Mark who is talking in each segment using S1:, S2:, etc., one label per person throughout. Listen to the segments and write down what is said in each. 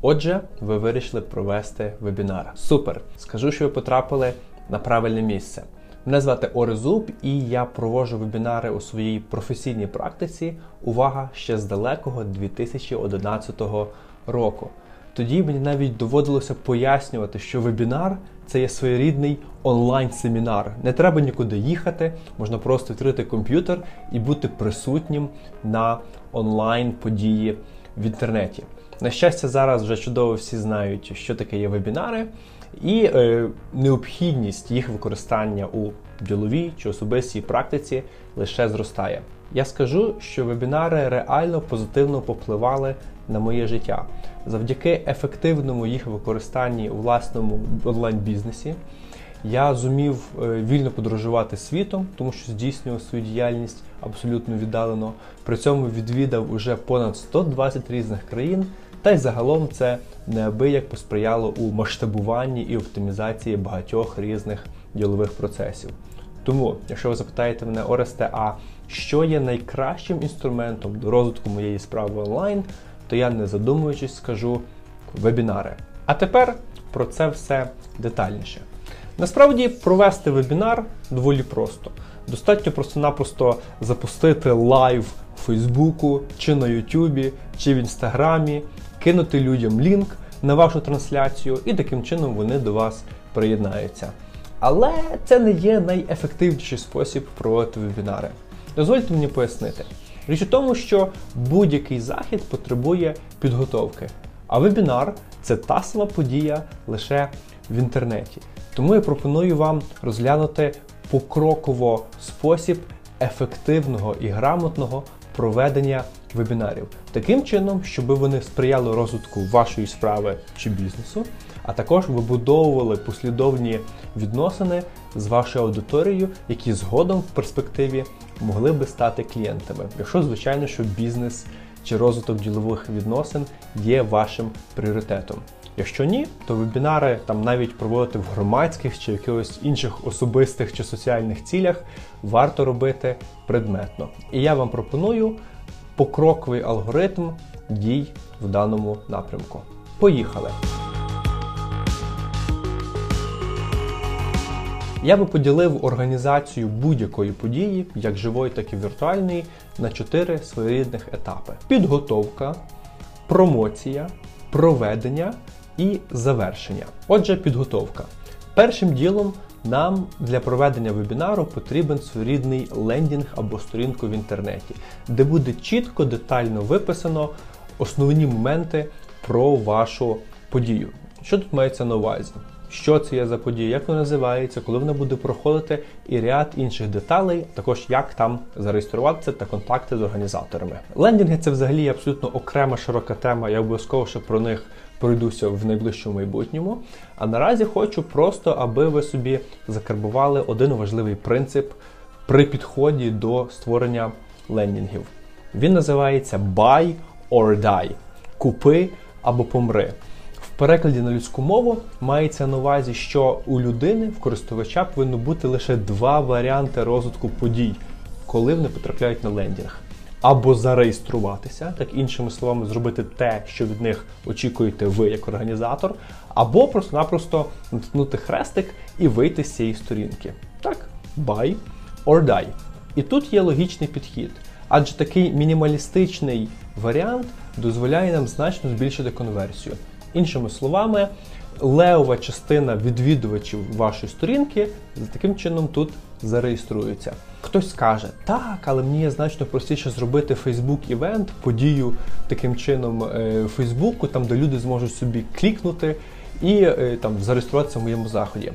S1: Отже, ви вирішили провести вебінар. Супер! Скажу, що ви потрапили на правильне місце. Мене звати Орезуб, і я проводжу вебінари у своїй професійній практиці. Увага ще з далекого 2011 року. Тоді мені навіть доводилося пояснювати, що вебінар це є своєрідний онлайн-семінар. Не треба нікуди їхати, можна просто відкрити комп'ютер і бути присутнім на онлайн-події в інтернеті. На щастя, зараз вже чудово всі знають, що таке є вебінари, і е, необхідність їх використання у діловій чи особистій практиці лише зростає. Я скажу, що вебінари реально позитивно попливали на моє життя завдяки ефективному їх використанні у власному онлайн-бізнесі. Я зумів е, вільно подорожувати світом, тому що здійснював свою діяльність абсолютно віддалено. При цьому відвідав уже понад 120 різних країн, та й загалом це неабияк посприяло у масштабуванні і оптимізації багатьох різних ділових процесів. Тому, якщо ви запитаєте мене, Оресте, а що є найкращим інструментом до розвитку моєї справи онлайн, то я не задумуючись скажу вебінари. А тепер про це все детальніше. Насправді провести вебінар доволі просто. Достатньо просто-напросто запустити live в Фейсбуку, чи на Ютубі, чи в Інстаграмі, кинути людям лінк на вашу трансляцію, і таким чином вони до вас приєднаються. Але це не є найефективніший спосіб проводити вебінари. Дозвольте мені пояснити. Річ у тому, що будь-який захід потребує підготовки, а вебінар це та сама подія лише в інтернеті. Тому я пропоную вам розглянути покроково спосіб ефективного і грамотного проведення вебінарів, таким чином, щоб вони сприяли розвитку вашої справи чи бізнесу, а також вибудовували послідовні відносини з вашою аудиторією, які згодом в перспективі могли би стати клієнтами, якщо, звичайно, що бізнес чи розвиток ділових відносин є вашим пріоритетом. Якщо ні, то вебінари там навіть проводити в громадських чи якихось інших особистих чи соціальних цілях варто робити предметно. І я вам пропоную покроковий алгоритм дій в даному напрямку. Поїхали! Я би поділив організацію будь-якої події, як живої, так і віртуальної, на чотири своєрідних етапи: підготовка, промоція, проведення і завершення. Отже, підготовка. Першим ділом нам для проведення вебінару потрібен своєрідний лендінг або сторінку в інтернеті, де буде чітко, детально виписано основні моменти про вашу подію. Що тут мається на увазі? Що це є за подія, як вона називається, коли вона буде проходити, і ряд інших деталей, також як там зареєструватися та контакти з організаторами. Лендінги це взагалі абсолютно окрема широка тема. Я обов'язково ще про них пройдуся в найближчому майбутньому. А наразі хочу просто, аби ви собі закарбували один важливий принцип при підході до створення лендінгів. Він називається Buy or Die. Купи або помри. Перекладі на людську мову мається на увазі, що у людини, в користувача, повинно бути лише два варіанти розвитку подій, коли вони потрапляють на лендінг або зареєструватися, так іншими словами, зробити те, що від них очікуєте ви як організатор, або просто-напросто натиснути хрестик і вийти з цієї сторінки. Так, buy or die. І тут є логічний підхід, адже такий мінімалістичний варіант дозволяє нам значно збільшити конверсію. Іншими словами, левова частина відвідувачів вашої сторінки таким чином тут зареєструються. Хтось скаже, так, але мені значно простіше зробити Facebook-івент, подію таким чином е, Фейсбуку, там де люди зможуть собі клікнути і е, там зареєструватися в моєму заході.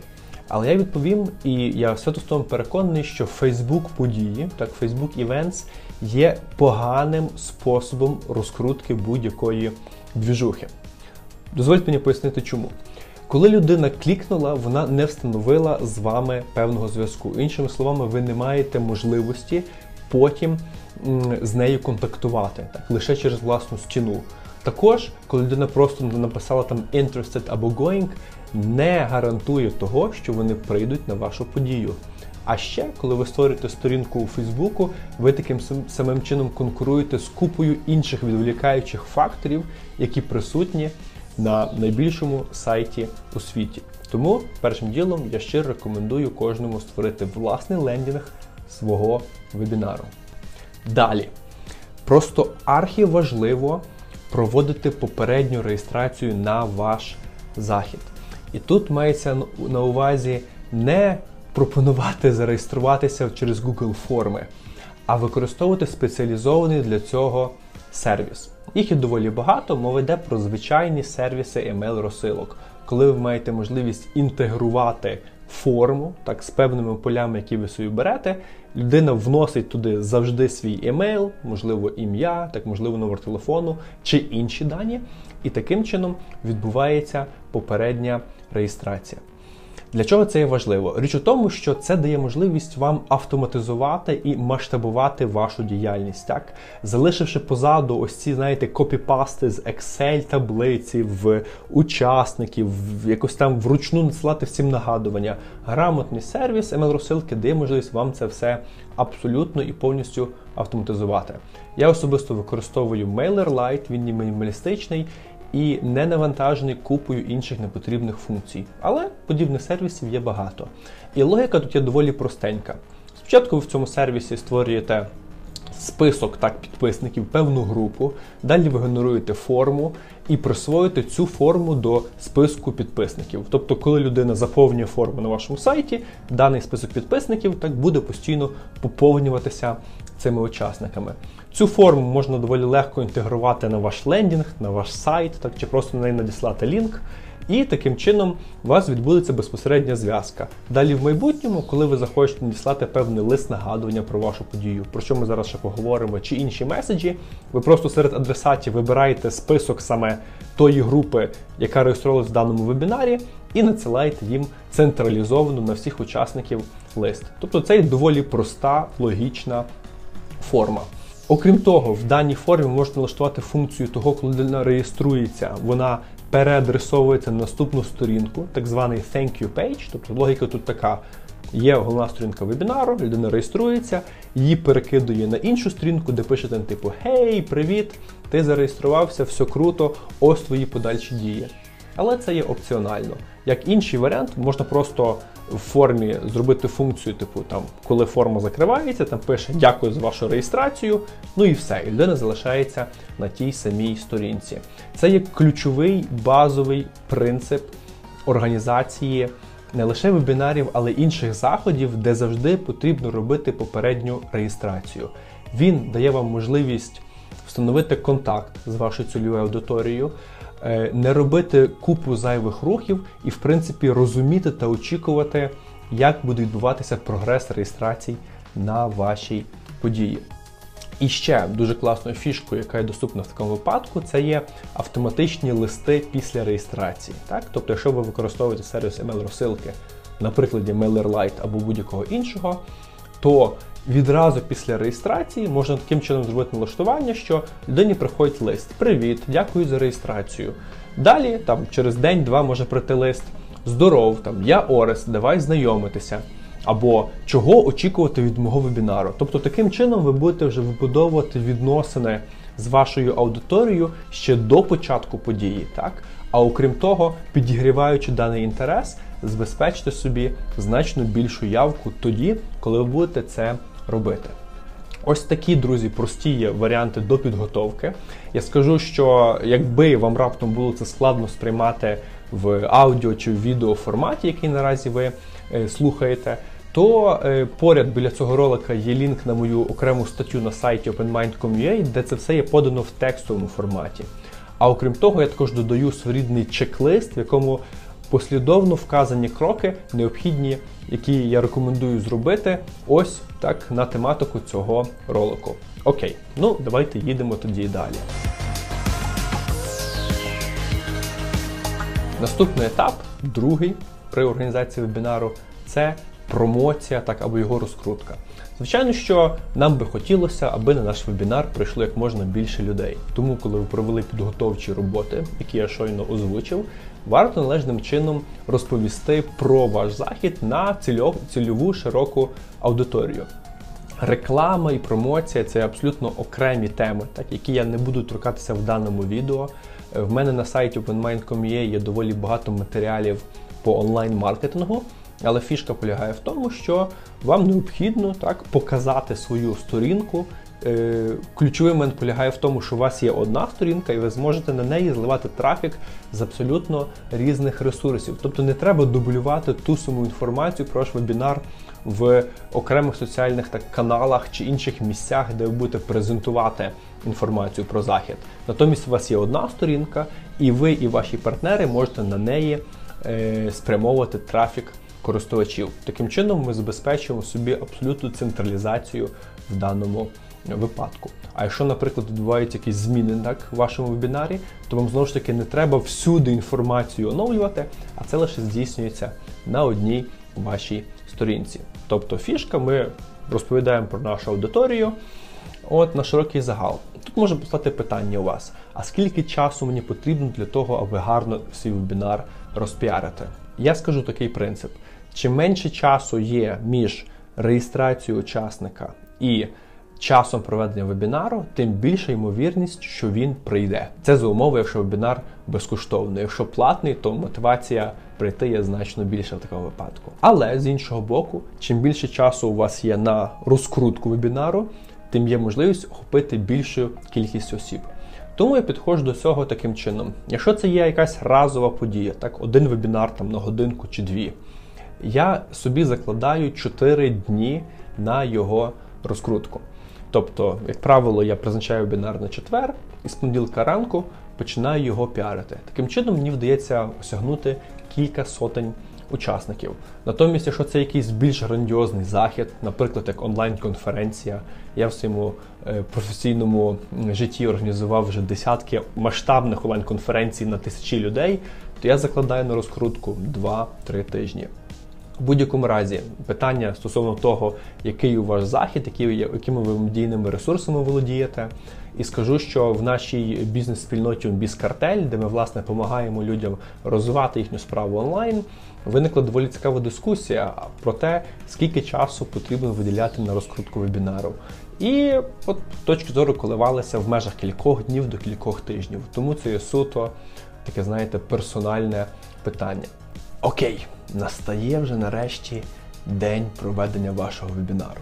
S1: Але я відповім, і я святостом переконаний, що Facebook події, так Facebook Events є поганим способом розкрутки будь-якої двіжухи. Дозвольте мені пояснити, чому. Коли людина клікнула, вона не встановила з вами певного зв'язку. Іншими словами, ви не маєте можливості потім з нею контактувати так, лише через власну стіну. Також, коли людина просто написала там interested або going, не гарантує того, що вони прийдуть на вашу подію. А ще, коли ви створюєте сторінку у Фейсбуку, ви таким самим чином конкуруєте з купою інших відволікаючих факторів, які присутні на найбільшому сайті у світі. Тому першим ділом я щиро рекомендую кожному створити власний лендінг свого вебінару. Далі. Просто архіважливо проводити попередню реєстрацію на ваш захід. І тут мається на увазі не пропонувати зареєструватися через Google форми, а використовувати спеціалізований для цього сервіс. Їх є доволі багато, мова йде про звичайні сервіси email розсилок, коли ви маєте можливість інтегрувати форму так, з певними полями, які ви собі берете. Людина вносить туди завжди свій емейл, можливо, ім'я, так можливо, номер телефону чи інші дані. І таким чином відбувається попередня реєстрація. Для чого це є важливо? Річ у тому, що це дає можливість вам автоматизувати і масштабувати вашу діяльність, так залишивши позаду ось ці, знаєте, копіпасти з Excel таблиці в учасників, в якось там вручну надсилати всім нагадування. Грамотний сервіс email розсилки дає можливість вам це все абсолютно і повністю автоматизувати. Я особисто використовую MailerLite, він мінімалістичний і не навантажений купою інших непотрібних функцій. Але подібних сервісів є багато. І логіка тут є доволі простенька. Спочатку ви в цьому сервісі створюєте список так підписників, певну групу, далі ви генеруєте форму і присвоїте цю форму до списку підписників. Тобто, коли людина заповнює форму на вашому сайті, даний список підписників так буде постійно поповнюватися цими учасниками. Цю форму можна доволі легко інтегрувати на ваш лендінг, на ваш сайт, так чи просто на неї надіслати лінк. І таким чином у вас відбудеться безпосередня зв'язка. Далі в майбутньому, коли ви захочете надіслати певний лист нагадування про вашу подію, про що ми зараз ще поговоримо, чи інші меседжі, ви просто серед адресатів вибираєте список саме тої групи, яка реєструвалась в даному вебінарі, і надсилаєте їм централізовано на всіх учасників лист. Тобто це доволі проста, логічна форма. Окрім того, в даній формі можна налаштувати функцію того, коли людина реєструється, вона переадресовується на наступну сторінку, так званий thank you page. Тобто логіка тут така. Є головна сторінка вебінару, людина реєструється, її перекидує на іншу сторінку, де пишете типу Гей, привіт! Ти зареєструвався, все круто, ось твої подальші дії. Але це є опціонально. Як інший варіант, можна просто в формі зробити функцію, типу, там, коли форма закривається, там пише Дякую за вашу реєстрацію. Ну і все, і людина залишається на тій самій сторінці. Це є ключовий базовий принцип організації не лише вебінарів, але й інших заходів, де завжди потрібно робити попередню реєстрацію. Він дає вам можливість встановити контакт з вашою цільовою аудиторією. Е, не робити купу зайвих рухів і, в принципі, розуміти та очікувати, як буде відбуватися прогрес реєстрацій на вашій події. І ще дуже класною фішкою, яка є доступна в такому випадку, це є автоматичні листи після реєстрації. Так? Тобто, якщо ви використовуєте сервіс email-розсилки, на прикладі MailerLite або будь-якого іншого, то відразу після реєстрації можна таким чином зробити налаштування, що людині приходить лист. Привіт, дякую за реєстрацію. Далі, там через день-два може прийти лист. Здоров, там я Орес, давай знайомитися. Або чого очікувати від мого вебінару. Тобто таким чином ви будете вже вибудовувати відносини з вашою аудиторією ще до початку події. так? А окрім того, підігріваючи даний інтерес, забезпечте собі значно більшу явку тоді, коли ви будете це робити. Ось такі, друзі, прості є варіанти до підготовки. Я скажу, що якби вам раптом було це складно сприймати в аудіо чи в відео форматі, який наразі ви е, слухаєте, то е, поряд біля цього ролика є лінк на мою окрему статтю на сайті openmind.com.ua, де це все є подано в текстовому форматі. А окрім того, я також додаю своєрідний чек-лист, в якому послідовно вказані кроки, необхідні, які я рекомендую зробити ось так на тематику цього ролику. Окей, ну давайте їдемо тоді далі. Наступний етап, другий при організації вебінару, це промоція, так або його розкрутка. Звичайно, що нам би хотілося, аби на наш вебінар прийшло як можна більше людей. Тому, коли ви провели підготовчі роботи, які я щойно озвучив, варто належним чином розповісти про ваш захід на цільову широку аудиторію. Реклама і промоція це абсолютно окремі теми, так які я не буду торкатися в даному відео. В мене на сайті OpenMind.com.ua є доволі багато матеріалів по онлайн-маркетингу. Але фішка полягає в тому, що вам необхідно так показати свою сторінку. Е, ключовий момент полягає в тому, що у вас є одна сторінка, і ви зможете на неї зливати трафік з абсолютно різних ресурсів. Тобто не треба дублювати ту саму інформацію про ваш вебінар в окремих соціальних так каналах чи інших місцях, де ви будете презентувати інформацію про захід. Натомість у вас є одна сторінка, і ви і ваші партнери можете на неї е, спрямовувати трафік користувачів. Таким чином, ми забезпечуємо собі абсолютну централізацію в даному випадку. А якщо, наприклад, відбуваються якісь зміни так, в вашому вебінарі, то вам знову ж таки не треба всюди інформацію оновлювати, а це лише здійснюється на одній вашій сторінці. Тобто фішка, ми розповідаємо про нашу аудиторію. От на широкий загал. Тут може постати питання у вас: а скільки часу мені потрібно для того, аби гарно свій вебінар розпіарити? Я скажу такий принцип: чим менше часу є між реєстрацією учасника і часом проведення вебінару, тим більша ймовірність, що він прийде. Це за умови, якщо вебінар безкоштовний. Якщо платний, то мотивація прийти є значно більша в такому випадку. Але з іншого боку, чим більше часу у вас є на розкрутку вебінару, тим є можливість охопити більшу кількість осіб. Тому я підходжу до цього таким чином. Якщо це є якась разова подія, так, один вебінар там на годинку чи дві, я собі закладаю 4 дні на його розкрутку. Тобто, як правило, я призначаю вебінар на четвер і з понеділка ранку починаю його піарити. Таким чином, мені вдається осягнути кілька сотень учасників. Натомість, якщо це якийсь більш грандіозний захід, наприклад, як онлайн-конференція, я в своєму е, професійному житті організував вже десятки масштабних онлайн-конференцій на тисячі людей, то я закладаю на розкрутку 2-3 тижні. У будь-якому разі питання стосовно того, який у ваш захід, які, якими ви медійними ресурсами володієте. І скажу, що в нашій бізнес-спільноті Біскартель, де ми власне допомагаємо людям розвивати їхню справу онлайн, виникла доволі цікава дискусія про те, скільки часу потрібно виділяти на розкрутку вебінару. І от точки зору коливалися в межах кількох днів до кількох тижнів. Тому це є суто таке, знаєте, персональне питання. Окей, настає вже нарешті день проведення вашого вебінару.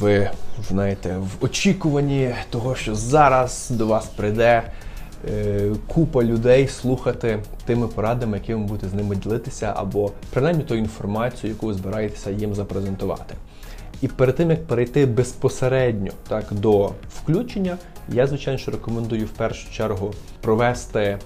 S1: Ви знаєте, в очікуванні того, що зараз до вас прийде е, купа людей слухати тими порадами, які ви будете з ними ділитися, або принаймні ту інформацію, яку ви збираєтеся їм запрезентувати. І перед тим як перейти безпосередньо так до включення, я звичайно що рекомендую в першу чергу провести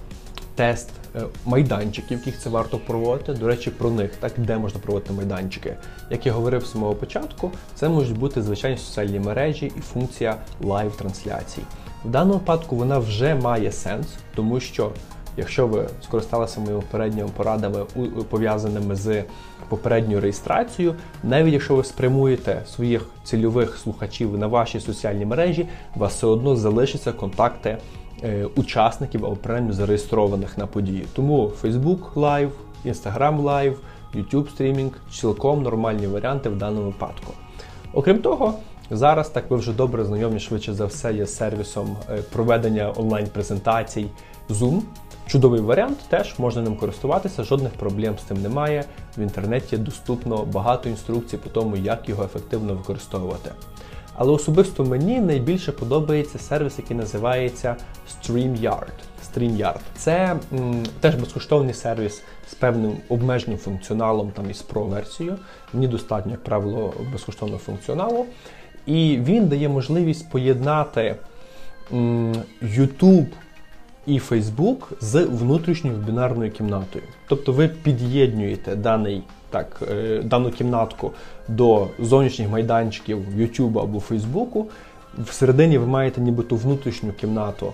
S1: тест е, майданчиків, яких це варто проводити. До речі, про них, так де можна проводити майданчики. Як я говорив з самого початку, це можуть бути звичайні соціальні мережі і функція лайв-трансляцій. В даному випадку вона вже має сенс, тому що. Якщо ви скористалися моїми попередніми порадами, пов'язаними з попередньою реєстрацією, навіть якщо ви спрямуєте своїх цільових слухачів на ваші соціальні мережі, у вас все одно залишаться контакти учасників або принаймні зареєстрованих на події. Тому Facebook Live, Instagram Live, YouTube стрімінг цілком нормальні варіанти в даному випадку. Окрім того, зараз так ви вже добре знайомі швидше за все є сервісом е, проведення онлайн-презентацій Zoom. Чудовий варіант, теж можна ним користуватися, жодних проблем з цим немає. В інтернеті доступно багато інструкцій по тому, як його ефективно використовувати. Але особисто мені найбільше подобається сервіс, який називається StreamYard. StreamYard. Це м, теж безкоштовний сервіс з певним обмеженим функціоналом там із Pro-версією. Мені достатньо, як правило, безкоштовного функціоналу. І він дає можливість поєднати м, YouTube і Facebook з внутрішньою вебінарною кімнатою. Тобто ви під'єднуєте даний так, е, дану кімнатку до зовнішніх майданчиків YouTube або Facebook. Всередині ви маєте нібито внутрішню кімнату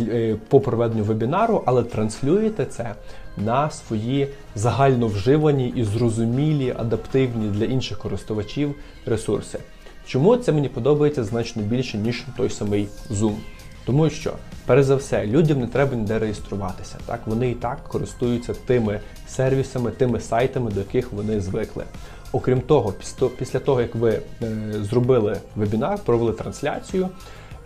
S1: е, по проведенню вебінару, але транслюєте це на свої загально вживані і зрозумілі, адаптивні для інших користувачів ресурси. Чому це мені подобається значно більше, ніж той самий Zoom? Тому що, перш за все, людям не треба ніде реєструватися. Так Вони і так користуються тими сервісами, тими сайтами, до яких вони звикли. Окрім того, після того, як ви е, зробили вебінар, провели трансляцію,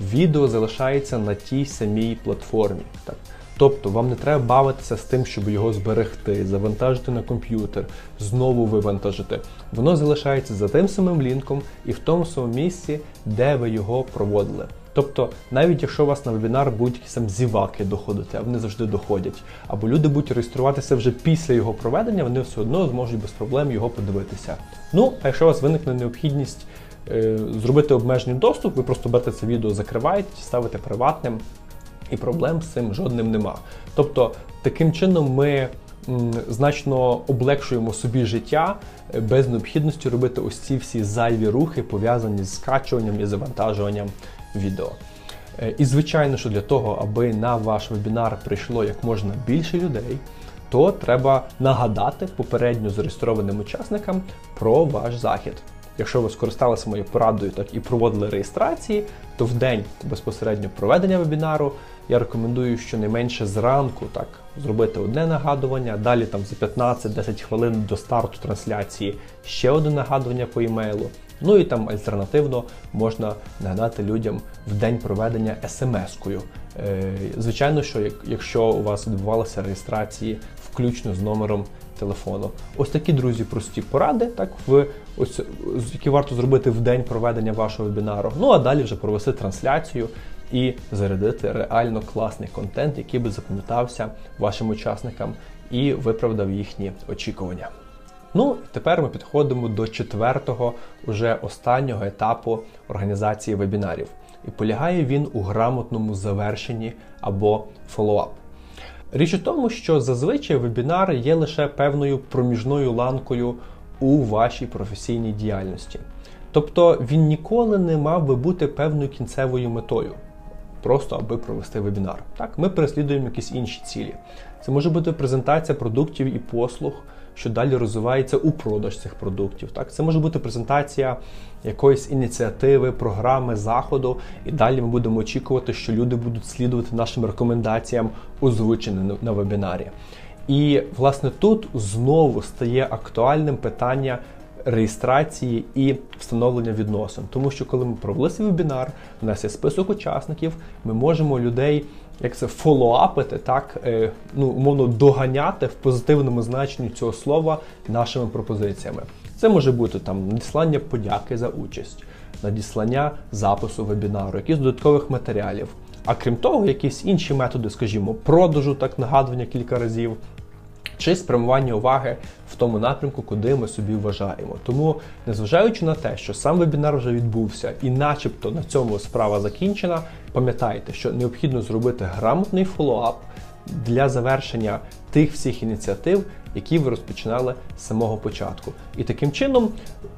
S1: відео залишається на тій самій платформі. Так. Тобто вам не треба бавитися з тим, щоб його зберегти, завантажити на комп'ютер, знову вивантажити. Воно залишається за тим самим лінком і в тому самому місці, де ви його проводили. Тобто, навіть якщо у вас на вебінар будуть якісь там зіваки доходити, а вони завжди доходять, або люди будуть реєструватися вже після його проведення, вони все одно зможуть без проблем його подивитися. Ну, а якщо у вас виникне необхідність е, зробити обмежений доступ, ви просто берете це відео, закриваєте, ставите приватним, і проблем з цим жодним нема. Тобто, таким чином ми. Значно облегшуємо собі життя е, без необхідності робити ось ці всі зайві рухи, пов'язані з скачуванням і завантажуванням відео. Е, і, звичайно, що для того, аби на ваш вебінар прийшло як можна більше людей, то треба нагадати попередньо зареєстрованим учасникам про ваш захід. Якщо ви скористалися моєю порадою так і проводили реєстрації, то в день безпосередньо проведення вебінару я рекомендую щонайменше зранку так зробити одне нагадування, далі там за 15-10 хвилин до старту трансляції ще одне нагадування по емейлу. Ну і там альтернативно можна нагадати людям в день проведення смс-кою. Е, звичайно, що якщо у вас відбувалися реєстрації включно з номером телефону. Ось такі, друзі, прості поради, так, в, ось, які варто зробити в день проведення вашого вебінару. Ну а далі вже провести трансляцію і зарядити реально класний контент, який би запам'ятався вашим учасникам і виправдав їхні очікування. Ну, тепер ми підходимо до четвертого, уже останнього етапу організації вебінарів. І полягає він у грамотному завершенні або фоллоуап. Річ у тому, що зазвичай вебінар є лише певною проміжною ланкою у вашій професійній діяльності. Тобто він ніколи не мав би бути певною кінцевою метою, просто аби провести вебінар. Так, Ми переслідуємо якісь інші цілі. Це може бути презентація продуктів і послуг що далі розвивається у продаж цих продуктів. Так, Це може бути презентація якоїсь ініціативи, програми, заходу, і далі ми будемо очікувати, що люди будуть слідувати нашим рекомендаціям, озвученим на вебінарі. І власне тут знову стає актуальним питання. Реєстрації і встановлення відносин, тому що коли ми провели свій вебінар, у нас є список учасників, ми можемо людей як це фолоапити, так е, ну умовно доганяти в позитивному значенні цього слова нашими пропозиціями. Це може бути там надіслання подяки за участь, надіслання запису вебінару, якісь додаткових матеріалів. А крім того, якісь інші методи, скажімо, продажу, так нагадування кілька разів чи спрямування уваги в тому напрямку, куди ми собі вважаємо. Тому, незважаючи на те, що сам вебінар вже відбувся, і, начебто, на цьому справа закінчена, пам'ятайте, що необхідно зробити грамотний фоллоуап для завершення тих всіх ініціатив, які ви розпочинали з самого початку. І таким чином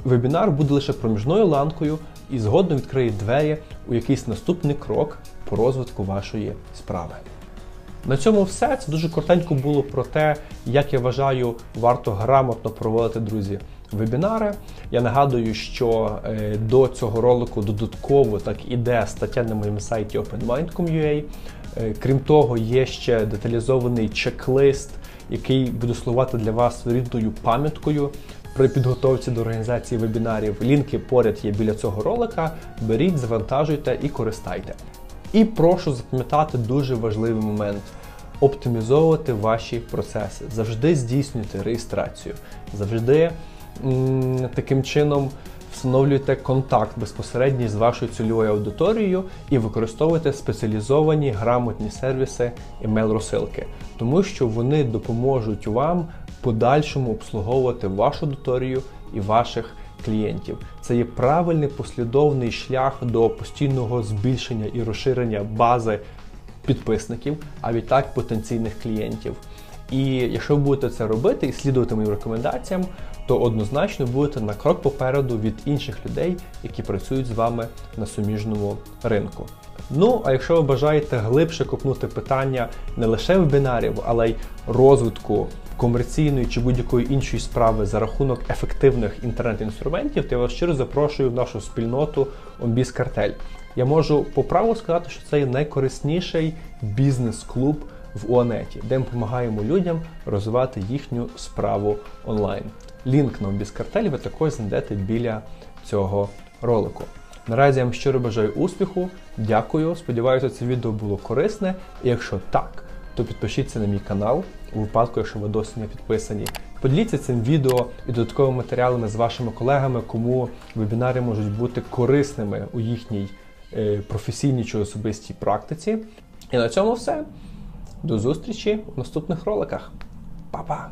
S1: вебінар буде лише проміжною ланкою і згодом відкриє двері у якийсь наступний крок по розвитку вашої справи. На цьому все. Це дуже коротенько було про те, як я вважаю, варто грамотно проводити, друзі, вебінари. Я нагадую, що е, до цього ролику додатково так іде стаття на моєму сайті openmind.com.ua. Е, крім того, є ще деталізований чек-лист, який буде слугувати для вас рідною пам'яткою. При підготовці до організації вебінарів лінки поряд є біля цього ролика. Беріть, завантажуйте і користайте. І прошу запам'ятати дуже важливий момент. Оптимізовувати ваші процеси, завжди здійснюйте реєстрацію, завжди м таким чином встановлюйте контакт безпосередній з вашою цільовою аудиторією і використовуйте спеціалізовані грамотні сервіси email-розсилки, тому що вони допоможуть вам подальшому обслуговувати вашу аудиторію і ваших клієнтів. Це є правильний послідовний шлях до постійного збільшення і розширення бази підписників, а відтак потенційних клієнтів. І якщо ви будете це робити і слідувати моїм рекомендаціям, то однозначно будете на крок попереду від інших людей, які працюють з вами на суміжному ринку. Ну, а якщо ви бажаєте глибше копнути питання не лише вебінарів, але й розвитку комерційної чи будь-якої іншої справи за рахунок ефективних інтернет-інструментів, то я вас щиро запрошую в нашу спільноту Онбіз Картель. Я можу по праву сказати, що це є найкорисніший бізнес-клуб в УАНЕТі, де ми допомагаємо людям розвивати їхню справу онлайн. Лінк на Картель ви також знайдете біля цього ролику. Наразі я вам щиро бажаю успіху, дякую. Сподіваюся, це відео було корисне. І якщо так, то підпишіться на мій канал у випадку, якщо ви досі не підписані. Поділіться цим відео і додатковими матеріалами з вашими колегами, кому вебінари можуть бути корисними у їхній е, професійній чи особистій практиці. І на цьому все. До зустрічі в наступних роликах. Па-па!